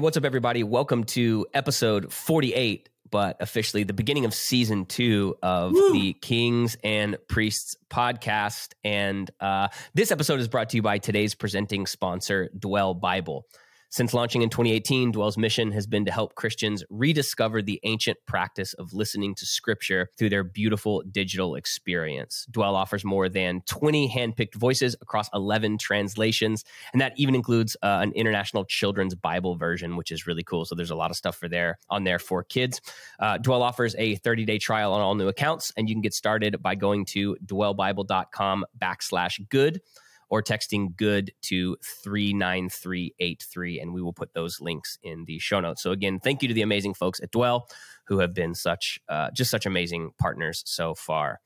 what's up, everybody? Welcome to episode 48, but officially the beginning of season two of Woo! the Kings and Priests podcast. And uh, this episode is brought to you by today's presenting sponsor, Dwell Bible. Since launching in 2018, Dwell's mission has been to help Christians rediscover the ancient practice of listening to scripture through their beautiful digital experience. Dwell offers more than 20 handpicked voices across 11 translations, and that even includes uh, an international children's Bible version, which is really cool. So there's a lot of stuff for there on there for kids. Uh, Dwell offers a 30 day trial on all new accounts, and you can get started by going to dwellbible.com backslash good or texting good to 39383 and we will put those links in the show notes. So again thank you to the amazing folks at dwell who have been such uh, just such amazing partners so far.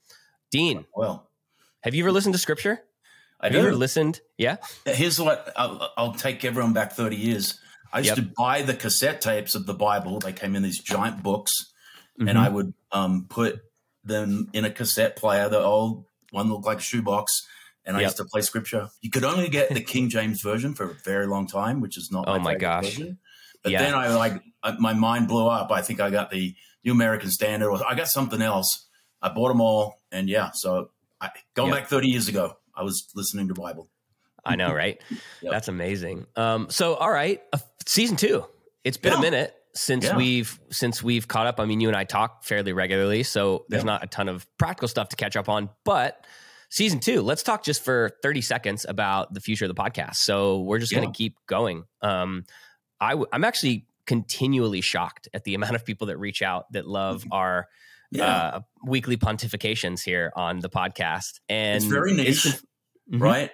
Dean well have you ever listened to scripture? I have you ever listened? Yeah? Here's what i'll, I'll take everyone back 30 years. I used yep. to buy the cassette tapes of the bible. They came in these giant books mm-hmm. and i would um, put them in a cassette player the old one looked like a shoebox and I yep. used to play scripture. You could only get the King James version for a very long time, which is not. oh my gosh! Version. But yeah. then I like my mind blew up. I think I got the New American Standard, or I got something else. I bought them all, and yeah. So I, going yep. back thirty years ago, I was listening to Bible. I know, right? yep. That's amazing. Um, so, all right, uh, season two. It's been yeah. a minute since yeah. we've since we've caught up. I mean, you and I talk fairly regularly, so there's not a ton of practical stuff to catch up on, but season two, let's talk just for 30 seconds about the future of the podcast. So we're just yeah. going to keep going. Um, i w- I'm actually continually shocked at the amount of people that reach out that love mm-hmm. our yeah. uh, weekly pontifications here on the podcast. And it's very niche, it's mm-hmm. right?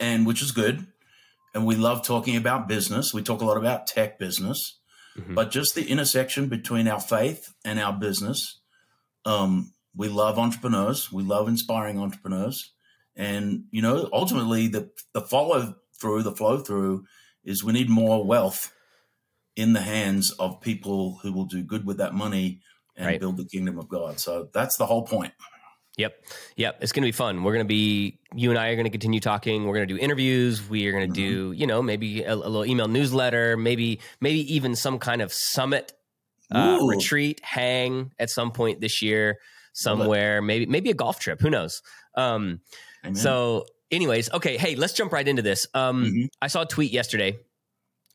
And which is good. And we love talking about business. We talk a lot about tech business, mm-hmm. but just the intersection between our faith and our business um, we love entrepreneurs. We love inspiring entrepreneurs. And, you know, ultimately the, the follow through, the flow through is we need more wealth in the hands of people who will do good with that money and right. build the kingdom of God. So that's the whole point. Yep. Yep. It's going to be fun. We're going to be, you and I are going to continue talking. We're going to do interviews. We are going to mm-hmm. do, you know, maybe a, a, little email newsletter, maybe, maybe even some kind of summit, uh, retreat, hang at some point this year somewhere, maybe maybe a golf trip. Who knows? Um, so, anyways, okay. Hey, let's jump right into this. Um, mm-hmm. I saw a tweet yesterday.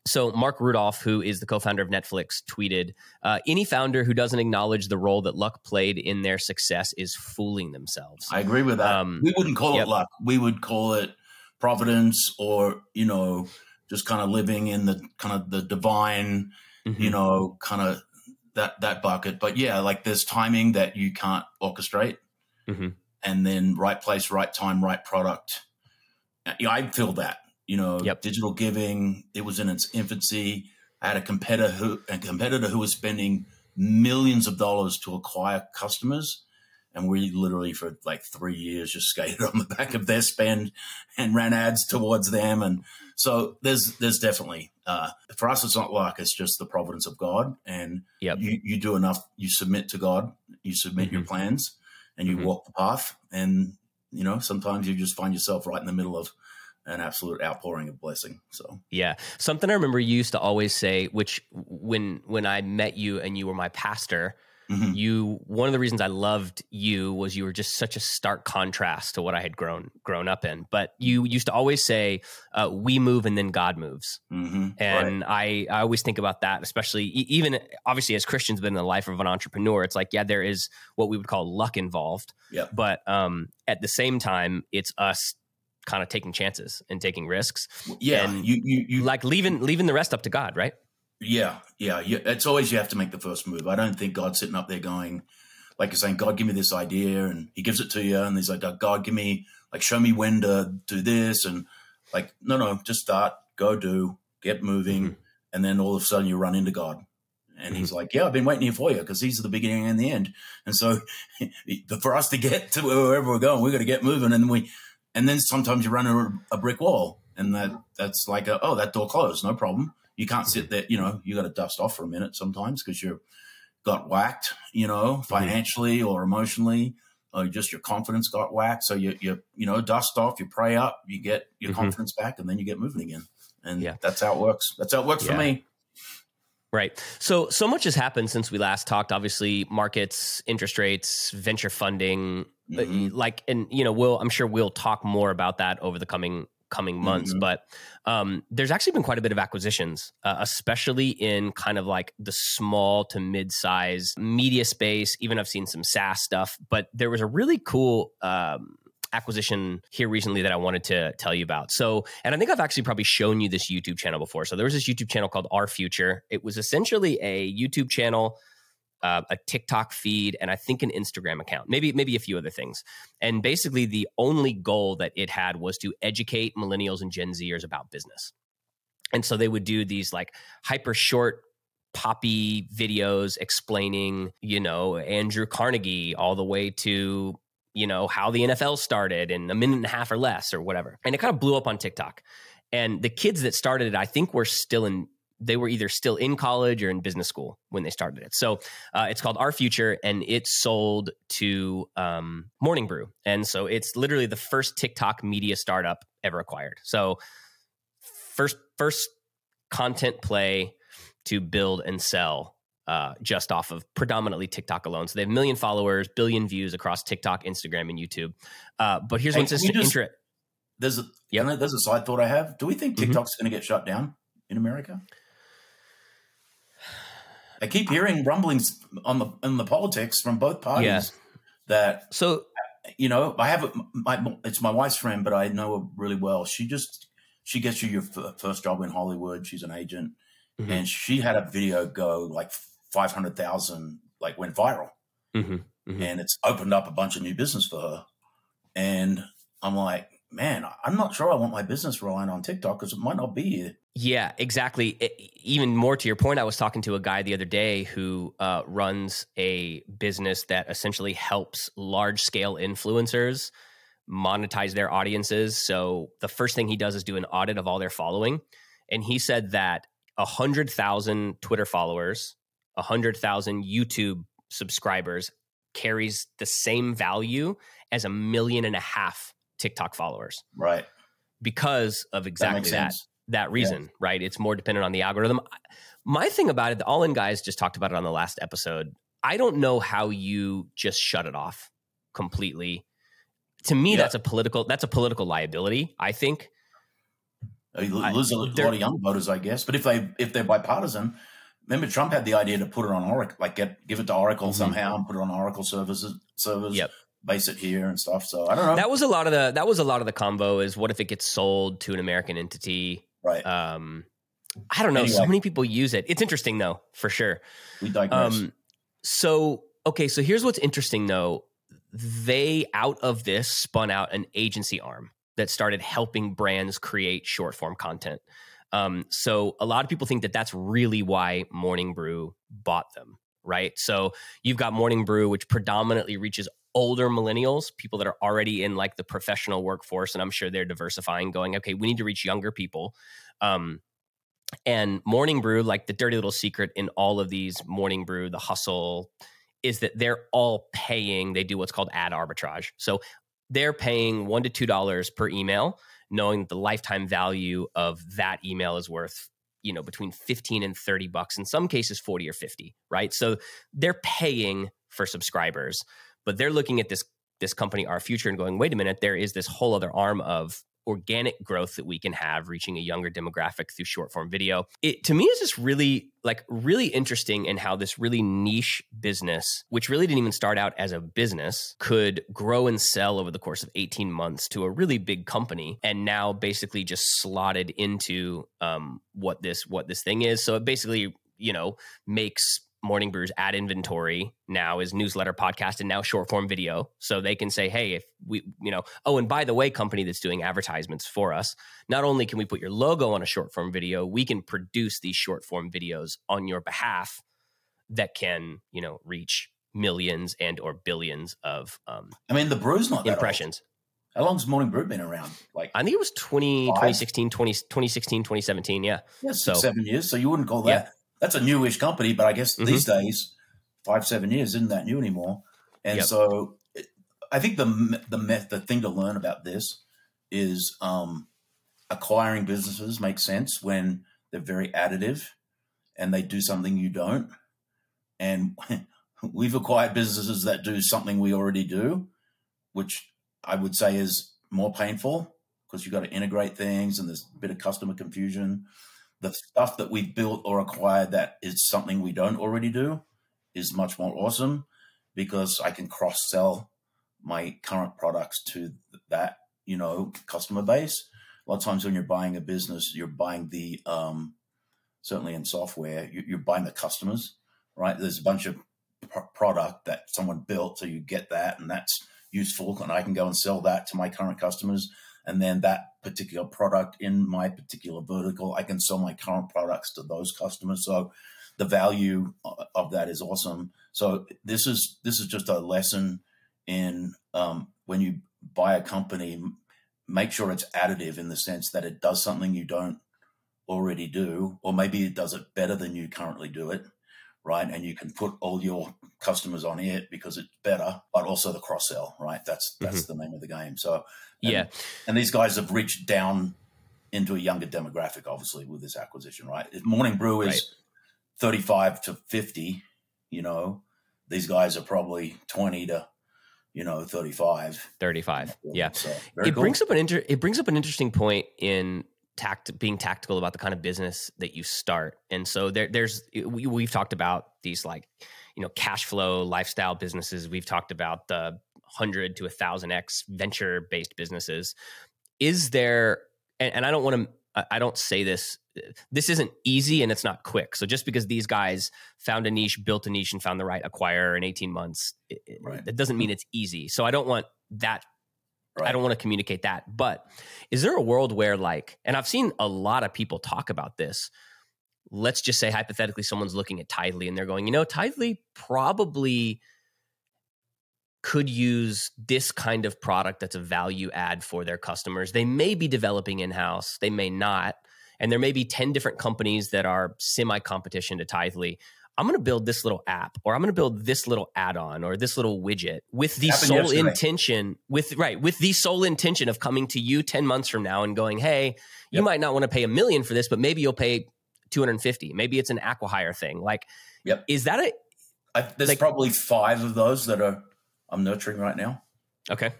So Marc Randolph, who is the co-founder of Netflix, tweeted, uh, "Any founder who doesn't acknowledge the role that luck played in their success is fooling themselves." I agree with that. Um, we wouldn't call yep. it luck. We would call it providence, or you know, just kind of living in the kind of the divine, mm-hmm. you know, kind of that that bucket. But yeah, like there's timing that you can't orchestrate, mm-hmm. and then right place, right time, right product. Yeah, I feel that. You know, yep. digital giving. It was in its infancy. I had a competitor who a competitor who was spending millions of dollars to acquire customers. And we literally for like three years just skated on the back of their spend and ran ads towards them. And so there's there's definitely uh, for us it's not luck; it's just the providence of God. And yep. you you do enough, you submit to God, you submit mm-hmm. your plans, and you mm-hmm. walk the path. And you know sometimes you just find yourself right in the middle of an absolute outpouring of blessing. So yeah, something I remember you used to always say, which when when I met you and you were my pastor, Mm-hmm. You one of the reasons I loved you was you were just such a stark contrast to what I had grown grown up in. But you used to always say, uh, "We move and then God moves," mm-hmm. and right. I I always think about that, especially even obviously as Christians, but in the life of an entrepreneur, it's like yeah, there is what we would call luck involved. Yeah. But um, at the same time, it's us kind of taking chances and taking risks. Yeah, and you, you you like leaving leaving the rest up to God, right? Yeah, yeah, yeah. It's always you have to make the first move. I don't think God's sitting up there going, like you're saying, God, give me this idea, and He gives it to you, and He's like, God, give me, like, show me when to do this, and like, no, no, just start, go do, get moving, mm-hmm. and then all of a sudden you run into God, and mm-hmm. He's like, yeah, I've been waiting here for you because He's the beginning and the end, and so for us to get to wherever we're going, we got to get moving, and we, and then sometimes you run into a brick wall, and that that's like, a, oh, that door closed, no problem you can't sit there, you know, you got to dust off for a minute sometimes because you've got whacked, you know, mm-hmm. financially or emotionally, or just your confidence got whacked. So you, you, you know, dust off, you pray up, you get your mm-hmm. confidence back, and then you get moving again. And yeah. that's how it works. That's how it works yeah. for me. Right. So so much has happened since we last talked. Obviously, markets, interest rates, venture funding, mm-hmm. like, and you know, we'll I'm sure we'll talk more about that over the coming coming months. Mm-hmm. But um, there's actually been quite a bit of acquisitions, uh, especially in kind of like the small to mid size media space. Even I've seen some SaaS stuff, but there was a really cool. Um, acquisition here recently that I wanted to tell you about. So, and I think I've actually probably shown you this YouTube channel before. So, there was this YouTube channel called Our Future. It was essentially a YouTube channel. Uh, a TikTok feed, and I think an Instagram account, maybe maybe a few other things. And basically, the only goal that it had was to educate millennials and Gen Zers about business. And so they would do these like hyper short poppy videos explaining, you know, Andrew Carnegie all the way to you know, how the NFL started in a minute and a half or less or whatever. And it kind of blew up on TikTok. And the kids that started it, I think were still in, they were either still in college or in business school when they started it. So uh, it's called Our Future and it's sold to um, Morning Brew. And so it's literally the first TikTok media startup ever acquired. So first, first content play to build and sell uh, just off of predominantly TikTok alone. So they have a million followers, billion views across TikTok, Instagram, and YouTube. Uh, but here's hey, what's interesting. There's a yep. there's a side thought I have. Do we think mm-hmm. TikTok's mm-hmm. going to get shut down in America? I keep hearing rumblings on the on the politics from both parties yeah. that so you know I have a, my it's my wife's friend, but I know her really well. She just she gets you your first job in Hollywood. She's an agent, mm-hmm. and she had a video go like 500,000 like went viral. Mm-hmm, mm-hmm. And it's opened up a bunch of new business for her. And I'm like, man, I'm not sure I want my business relying on TikTok because it might not be. Yeah, exactly. It, even more to your point, I was talking to a guy the other day who uh, runs a business that essentially helps large scale influencers monetize their audiences. So the first thing he does is do an audit of all their following. And he said that 100,000 Twitter followers 100,000 YouTube subscribers carries the same value as a million and a half TikTok followers. Right. Because of exactly that that, that, reason, yeah. right? It's more dependent on the algorithm. My thing about it, the All In guys just talked about it on the last episode. I don't know how you just shut it off completely. To me, that's a political that's a political liability, I think. You lose a lot of young voters, I guess. But if they if they're bipartisan, remember Trump had the idea to put it on Oracle, like get give it to Oracle mm-hmm. somehow and put it on Oracle services servers. Yep. Base it here and stuff. So I don't know. That was a lot of the that was a lot of the combo is what if it gets sold to an American entity? Right. Um I don't know. Anyway. So many people use it. It's interesting though, for sure. We digress. Um, so okay, so here's what's interesting though. They out of this spun out an agency arm that started helping brands create short form content. Um, so a lot of people think that that's really why Morning Brew bought them, right? So you've got Morning Brew, which predominantly reaches older millennials, people that are already in like the professional workforce, and I'm sure they're diversifying, going, okay, we need to reach younger people. Um, and Morning Brew, like the dirty little secret in all of these Morning Brew, the hustle, is that they're all paying. They do what's called ad arbitrage. So they're paying one to two dollars per email knowing that the lifetime value of that email is worth you know between 15 and 30 bucks in some cases 40 or 50 right so they're paying for subscribers but they're looking at this this company our future and going wait a minute there is this whole other arm of organic growth that we can have reaching a younger demographic through short form video. It to me is just really like really interesting in how this really niche business, which really didn't even start out as a business, could grow and sell over the course of 18 months to a really big company and now basically just slotted into um, what this what this thing is. So it basically, you know, makes Morning Brew's ad inventory now is newsletter, podcast, and now short form video. So they can say, hey, if we, you know, oh, and by the way, company that's doing advertisements for us, not only can we put your logo on a short form video, we can produce these short form videos on your behalf that can, you know, reach millions and or billions of um I mean the brew's not impressions. How long's Morning Brew been around? Like I think it was 20, 2016, 20, 2016, 2017. Yeah. Yeah, six, so, seven years. So you wouldn't call that yeah that's a newish company, but I guess mm-hmm. these days, five seven years isn't that new anymore. And yep. so, it, I think the the the thing to learn about this is um, acquiring businesses makes sense when they're very additive and they do something you don't. And we've acquired businesses that do something we already do, which I would say is more painful because you've got to integrate things and there's a bit of customer confusion. The stuff that we've built or acquired that is something we don't already do is much more awesome because I can cross sell my current products to that, you know, customer base. A lot of times when you're buying a business, you're buying the, um, certainly in software, you're buying the customers, right? There's a bunch of product that someone built, so you get that, and that's useful, and I can go and sell that to my current customers. And then that particular product in my particular vertical, I can sell my current products to those customers. So the value of that is awesome. So this is this is just a lesson in um, when you buy a company, make sure it's additive in the sense that it does something you don't already do, or maybe it does it better than you currently do it right? And you can put all your customers on it because it's better, but also the cross sell, right? That's that's mm-hmm. the name of the game. So and, yeah, and these guys have reached down into a younger demographic, obviously, with this acquisition, right? If Morning Brew is right. thirty-five to fifty, you know, these guys are probably twenty to you know 35 35 yeah so, it cool. brings up an inter- it brings up an interesting point in tact being tactical about the kind of business that you start. And so there, there's we, we've talked about these like you know cash flow lifestyle businesses. We've talked about the hundred to a thousand x venture based businesses. Is there? And, and I don't want to. I don't say this. This isn't easy and it's not quick. So just because these guys found a niche, built a niche, and found the right acquirer in 18 months, it, right. it doesn't mean hmm. it's easy. So I don't want that Right. I don't want to communicate that. But is there a world where, like, and I've seen a lot of people talk about this. Let's just say hypothetically, someone's looking at Tithely and they're going, you know, Tithely probably could use this kind of product that's a value add for their customers. They may be developing in house, they may not. And there may be 10 different companies that are semi competition to Tithely. I'm going to build this little app or I'm going to build this little add-on or this little widget with the sole yesterday. intention with right with the sole intention of coming to you 10 months from now and going, "Hey, you might not want to pay a million for this, but maybe you'll pay 250. Maybe it's an acquihire thing." Like Yep. Is that a I, there's like, probably 5 of those that are I'm nurturing right now. Okay.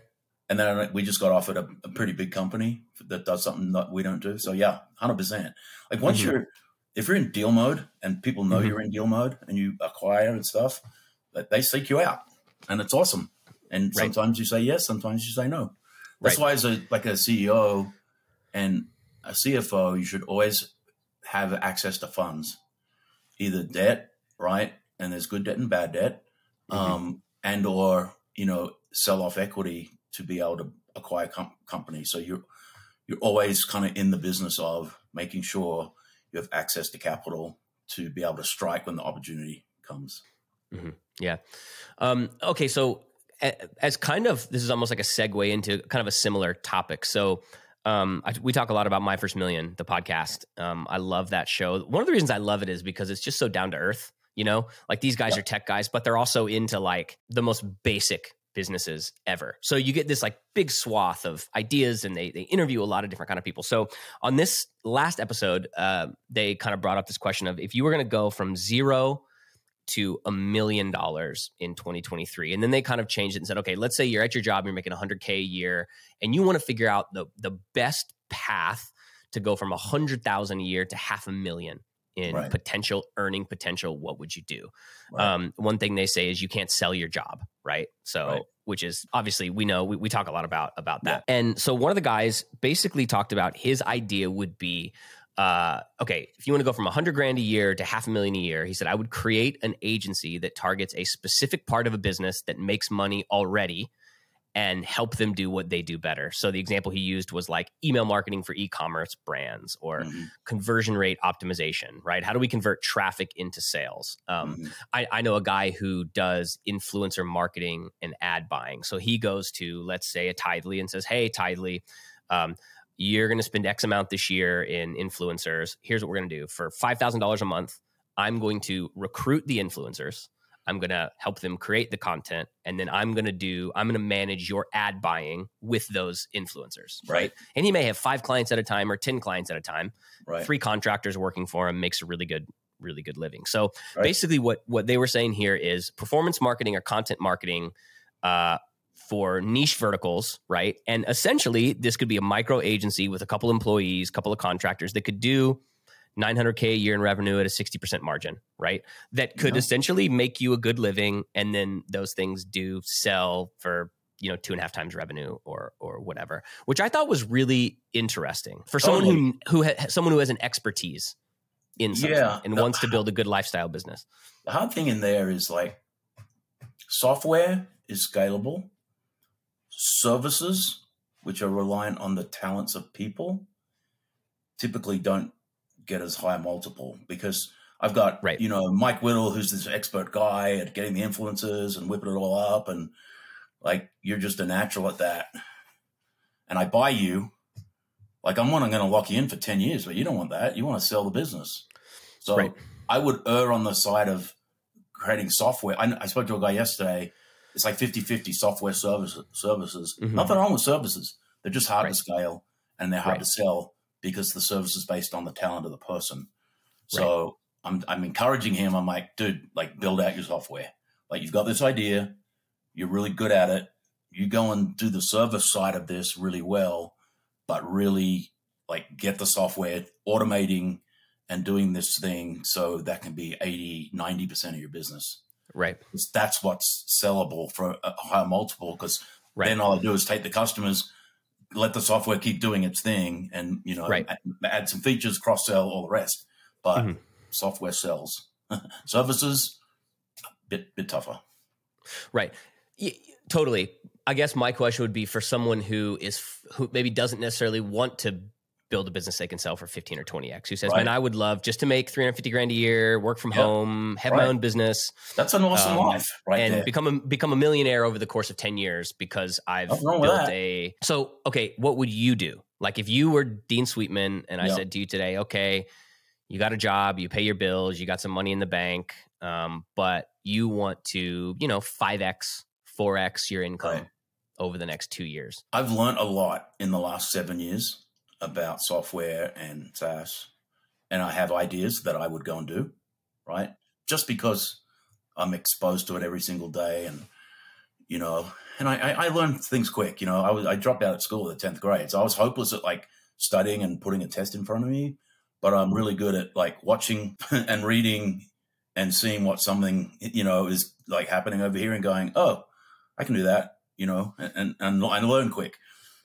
And then we just got offered a, a pretty big company that does something that we don't do. So yeah, 100%. Like once mm-hmm. you're if you're in deal mode and people know mm-hmm. you're in deal mode and you acquire and stuff, that they seek you out, and it's awesome. And right. sometimes you say yes, sometimes you say no. That's right. why, as a like a CEO and a CFO, you should always have access to funds, either debt, right? And there's good debt and bad debt, mm-hmm. um, and or you know sell off equity to be able to acquire com- companies. So you're you're always kind of in the business of making sure you have access to capital to be able to strike when the opportunity comes. Mm-hmm. Yeah. Um, okay. So, as kind of this is almost like a segue into kind of a similar topic. So, um, I, we talk a lot about My First Million, the podcast. Um, I love that show. One of the reasons I love it is because it's just so down to earth. You know, like these guys yeah. are tech guys, but they're also into like the most basic businesses ever. So you get this like big swath of ideas and they they interview a lot of different kind of people. So on this last episode, uh, they kind of brought up this question of if you were going to go from zero to a million dollars in 2023 and then they kind of changed it and said okay let's say you're at your job you're making 100k a year and you want to figure out the the best path to go from 100,000 a year to half a million in right. potential earning potential, what would you do? Right. Um, one thing they say is you can't sell your job, right? So, right. which is obviously we know we, we talk a lot about about that. Yeah. And so one of the guys basically talked about his idea would be. Uh, okay, if you want to go from a hundred grand a year to half a million a year, he said, I would create an agency that targets a specific part of a business that makes money already and help them do what they do better. So the example he used was like email marketing for e-commerce brands or mm-hmm. conversion rate optimization, right? How do we convert traffic into sales? Um, mm-hmm. I, I, know a guy who does influencer marketing and ad buying. So he goes to, let's say, a Tithely and says, "Hey, Tithely." Um, you're going to spend X amount this year in influencers. Here's what we're going to do for $5,000 a month. I'm going to recruit the influencers. I'm going to help them create the content. And then I'm going to do, I'm going to manage your ad buying with those influencers. Right. right. And he may have five clients at a time or 10 clients at a time. Right. Three contractors working for him makes a really good really good living. So right. basically, what what they were saying here is performance marketing or content marketing. Uh, for niche verticals, right? And essentially, this could be a micro agency with a couple employees, couple of contractors that could do 900k a year in revenue at a 60% margin, right? That could yeah. essentially make you a good living, and then those things do sell for you know two and a half times revenue or or whatever, which I thought was really interesting for someone who who ha- someone who has an expertise in something yeah, and the, wants to build a good lifestyle business. The hard thing in there is like software is scalable services, which are reliant on the talents of people, typically don't get as high a multiple because I've got, right. you know, Mike Whittle, who's this expert guy at getting the influences and whipping it all up. And like, you're just a natural at that. And I buy you. Like, I'm one, I'm going to lock you in for 10 years, but you don't want that. You want to sell the business. So right. I would err on the side of creating software. I, I spoke to a guy yesterday it's like 50 50 software services. services. Mm-hmm. Nothing wrong with services. They're just hard right. to scale and they're hard to sell because the service is based on the talent of the person. So right. I'm, I'm encouraging him. I'm like, dude, like build out your software. Like you've got this idea, you're really good at it. You go and do the service side of this really well, but really like get the software automating and doing this thing so that can be 80, 90% of your business. Right. That's what's sellable for a higher multiple because right. then all I do is take the customers, let the software keep doing its thing, and you know, right. add, add, some features, cross sell, all the rest. But mm-hmm. software sells. Services, bit bit tougher. Right. Yeah, totally. I guess my question would be for someone who is who maybe doesn't necessarily want to build a business they can sell for 15 or 20x who says right. man i would love just to make 350 grand a year work from yep. home have right. my own business that's an awesome um, life right and there. become a become a millionaire over the course of 10 years because i've built a so okay what would you do like if you were dean sweetman and i yep. said to you today okay you got a job you pay your bills you got some money in the bank um, but you want to you know 5x 4x your income right. over the next two years i've learned a lot in the last seven years about software and SaaS, and I have ideas that I would go and do, right? Just because I'm exposed to it every single day, and you know, and I, I, I learned things quick. You know, I was I dropped out of school at the tenth grade, so I was hopeless at like studying and putting a test in front of me. But I'm really good at like watching and reading and seeing what something you know is like happening over here and going, oh, I can do that, you know, and and, and learn quick.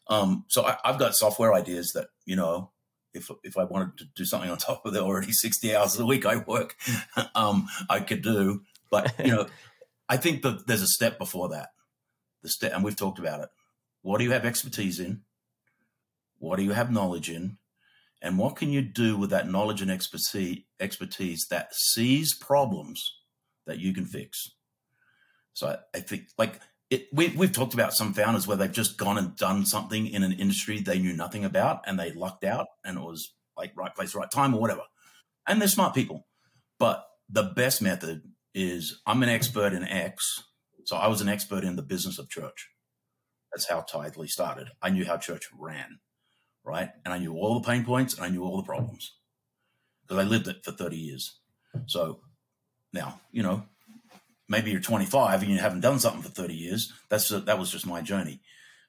Um, so I, have got software ideas that you know, if if I wanted to do something on top of the already sixty hours a week I work, um, I could do. But you know, I think that there's a step before that. The step, and we've talked about it. What do you have expertise in? What do you have knowledge in? And what can you do with that knowledge and expertise, expertise that sees problems that you can fix? So I, I think, like it, we, we've talked about some founders where they've just gone and done something in an industry they knew nothing about and they lucked out and it was like right place, right time or whatever. And they're smart people. But the best method is I'm an expert in X. So I was an expert in the business of church. That's how Tithely started. I knew how church ran, right? And I knew all the pain points and I knew all the problems because I lived it for 30 years. So now, you know, maybe you're 25 and you haven't done something for 30 years. That's that was just my journey.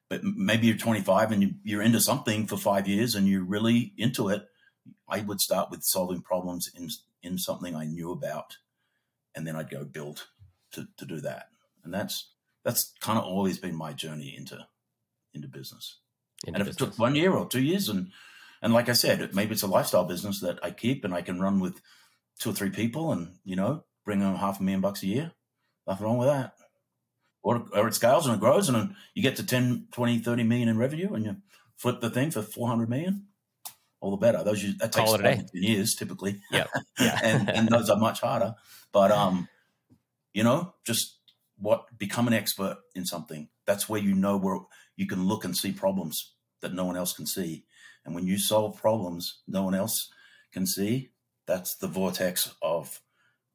But maybe you're 25 and you, are into something for five years and you're really into it. I would start with solving problems in in something I knew about, and then I'd go build to to do that. And that's that's kind of always been my journey into into business. Into and if business. it took one year or two years, and and like I said, maybe it's a lifestyle business that I keep and I can run with two or three people, and you know, bring them half a million bucks a year Nothing wrong with that. Or, or it scales and it grows and you get to 10, 20, 30 million in revenue and you flip the thing for 400 million. All the better. Those that takes Call it years typically. Yeah. yeah. and, and those are much harder. But, um, you know, just what become an expert in something. That's where you know where you can look and see problems that no one else can see. And when you solve problems no one else can see, that's the vortex of,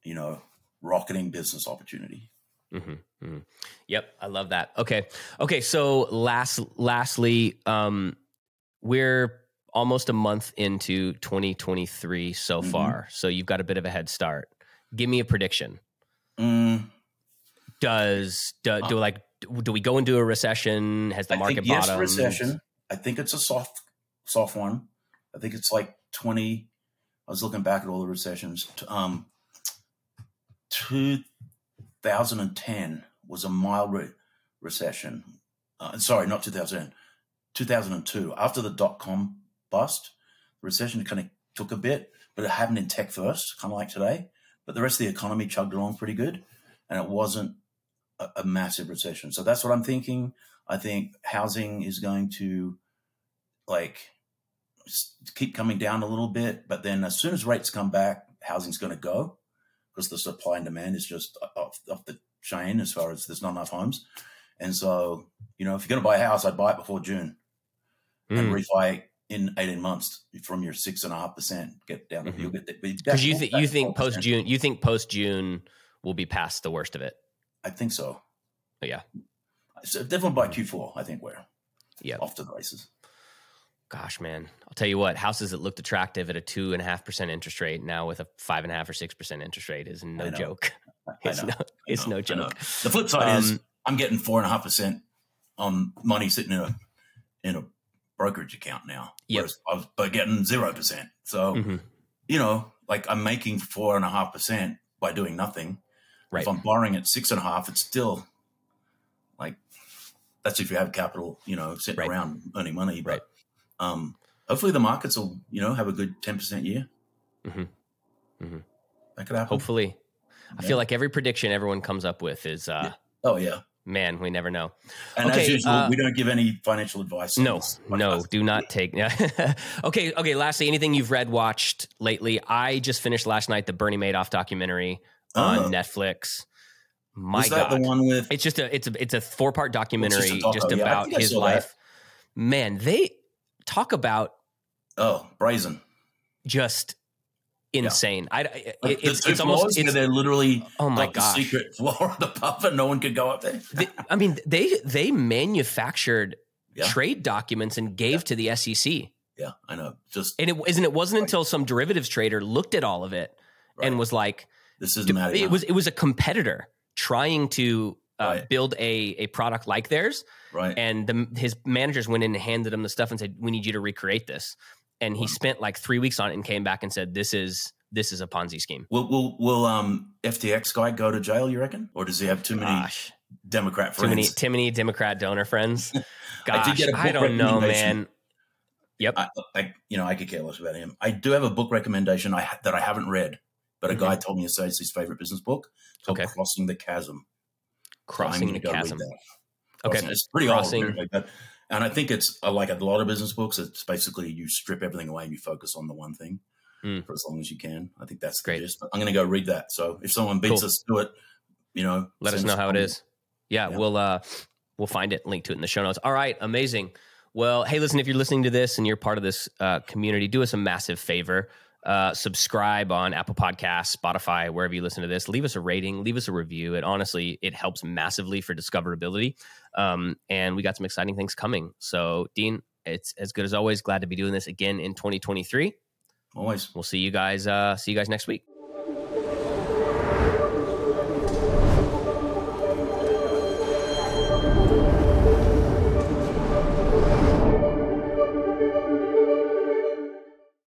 you know, rocketing business opportunity. Mm-hmm, mm-hmm. Yep, I love that. Okay, okay. So last, lastly, um, we're almost a month into 2023 so Mhm. far, so you've got a bit of a head start. Give me a prediction. Mm, Does do, do like do we go into a recession? Has the I market think yes, bottomed? recession. I think it's a soft, soft one. I think it's like twenty. I was looking back at all the recessions. Um, two thousand and ten was a mild re- recession. Uh, sorry, not 2000. 2002. After the dot com bust, recession kind of took a bit, but it happened in tech first, kind of like today. But the rest of the economy chugged along pretty good, and it wasn't a, a massive recession. So that's what I'm thinking. I think housing is going to like keep coming down a little bit, but then as soon as rates come back, housing's going to go because the supply and demand is just off, off the chain as far as there's not enough homes. And so, you know, if you're going to buy a house, I'd buy it before June and Mm. refi in 18 months from your six and a half percent. Get down Mhm. you'll get. Because you think you think post June you think post June will be past the worst of it. I think so. But yeah. So definitely by Q4, I think we're Yeah. off to the races. Gosh, man, I'll tell you what. Houses that looked attractive at a two and a half percent interest rate now with a five and a half or six percent interest rate is no joke. It's no, it's no joke. The flip side is Um, I'm getting four and a half percent on money sitting in a in a brokerage account now. Whereas I was but getting zero percent. So Mhm. you know, like I'm making four and a half percent by doing nothing. Right. If I'm borrowing at six and a half, it's still like that's if you have capital, you know, sitting Right. around earning money. Right. Um, hopefully the markets will, you know, have a good ten percent year. Mhm. Mhm. That could happen. Hopefully, I feel like every prediction everyone comes up with is, uh, Oh yeah. man, we never know. And Okay, as usual, uh, we don't give any financial advice. No, no, do not take. okay, okay. Lastly, anything you've read, watched lately? I just finished last night the Bernie Madoff documentary Oh. on Netflix. My Was that God, the one with it's just a it's a it's a four part documentary doco, just about think I his saw that. life. Man, they talk about oh brazen? just insane. I it, the it's it's almost it's, they're literally oh my gosh. the secret floor of the pub and no one could go up there. They- I mean, they they manufactured Yeah. trade documents and gave to the SEC. Yeah, I know. Just And it isn't. It wasn't Right. until some derivatives trader looked at all of it and was like, this isn't it was it was a competitor trying to uh, Right. build a a product like theirs, right. and the, his managers went in and handed him the stuff and said, "We need you to recreate this." And he Wow. spent like three weeks on it and came back and said, "This is this is a Ponzi scheme." will will will um FTX guy go to jail? You reckon, or does he have too many Gosh, Democrat too many friends? too many Democrat donor friends. Gosh, I I, did get a book don't know, man. Yep. I, I you know I could care less about him. I do have a book recommendation I ha- that I haven't read, but a Mhm. guy told me to say it's his favorite business book. Called Okay. Crossing the Chasm. So I'm Crossing gonna the go read chasm. that. Okay. Crossing- it's pretty Crossing- old, anyway, but and I think it's uh, like a lot of business books. It's basically you strip everything away and you focus on the one thing Mm. for as long as you can. I think that's Great. the gist. But I'm going to go read that. So if someone beats Cool. us to it, you know, Let us know how it is. Yeah, Yeah. we'll uh we'll find it, link to it in the show notes. All right, amazing. Well, hey, listen, if you're listening to this and you're part of this uh, community, do us a massive favor. Uh, subscribe on Apple Podcasts, Spotify, wherever you listen to this. Leave us a rating, leave us a review. It honestly it helps massively for discoverability. Um, and we got some exciting things coming. So, Dean, it's as good as always. Glad to be doing this again in 2023. Always. We'll see you guys. Uh, see you guys next week.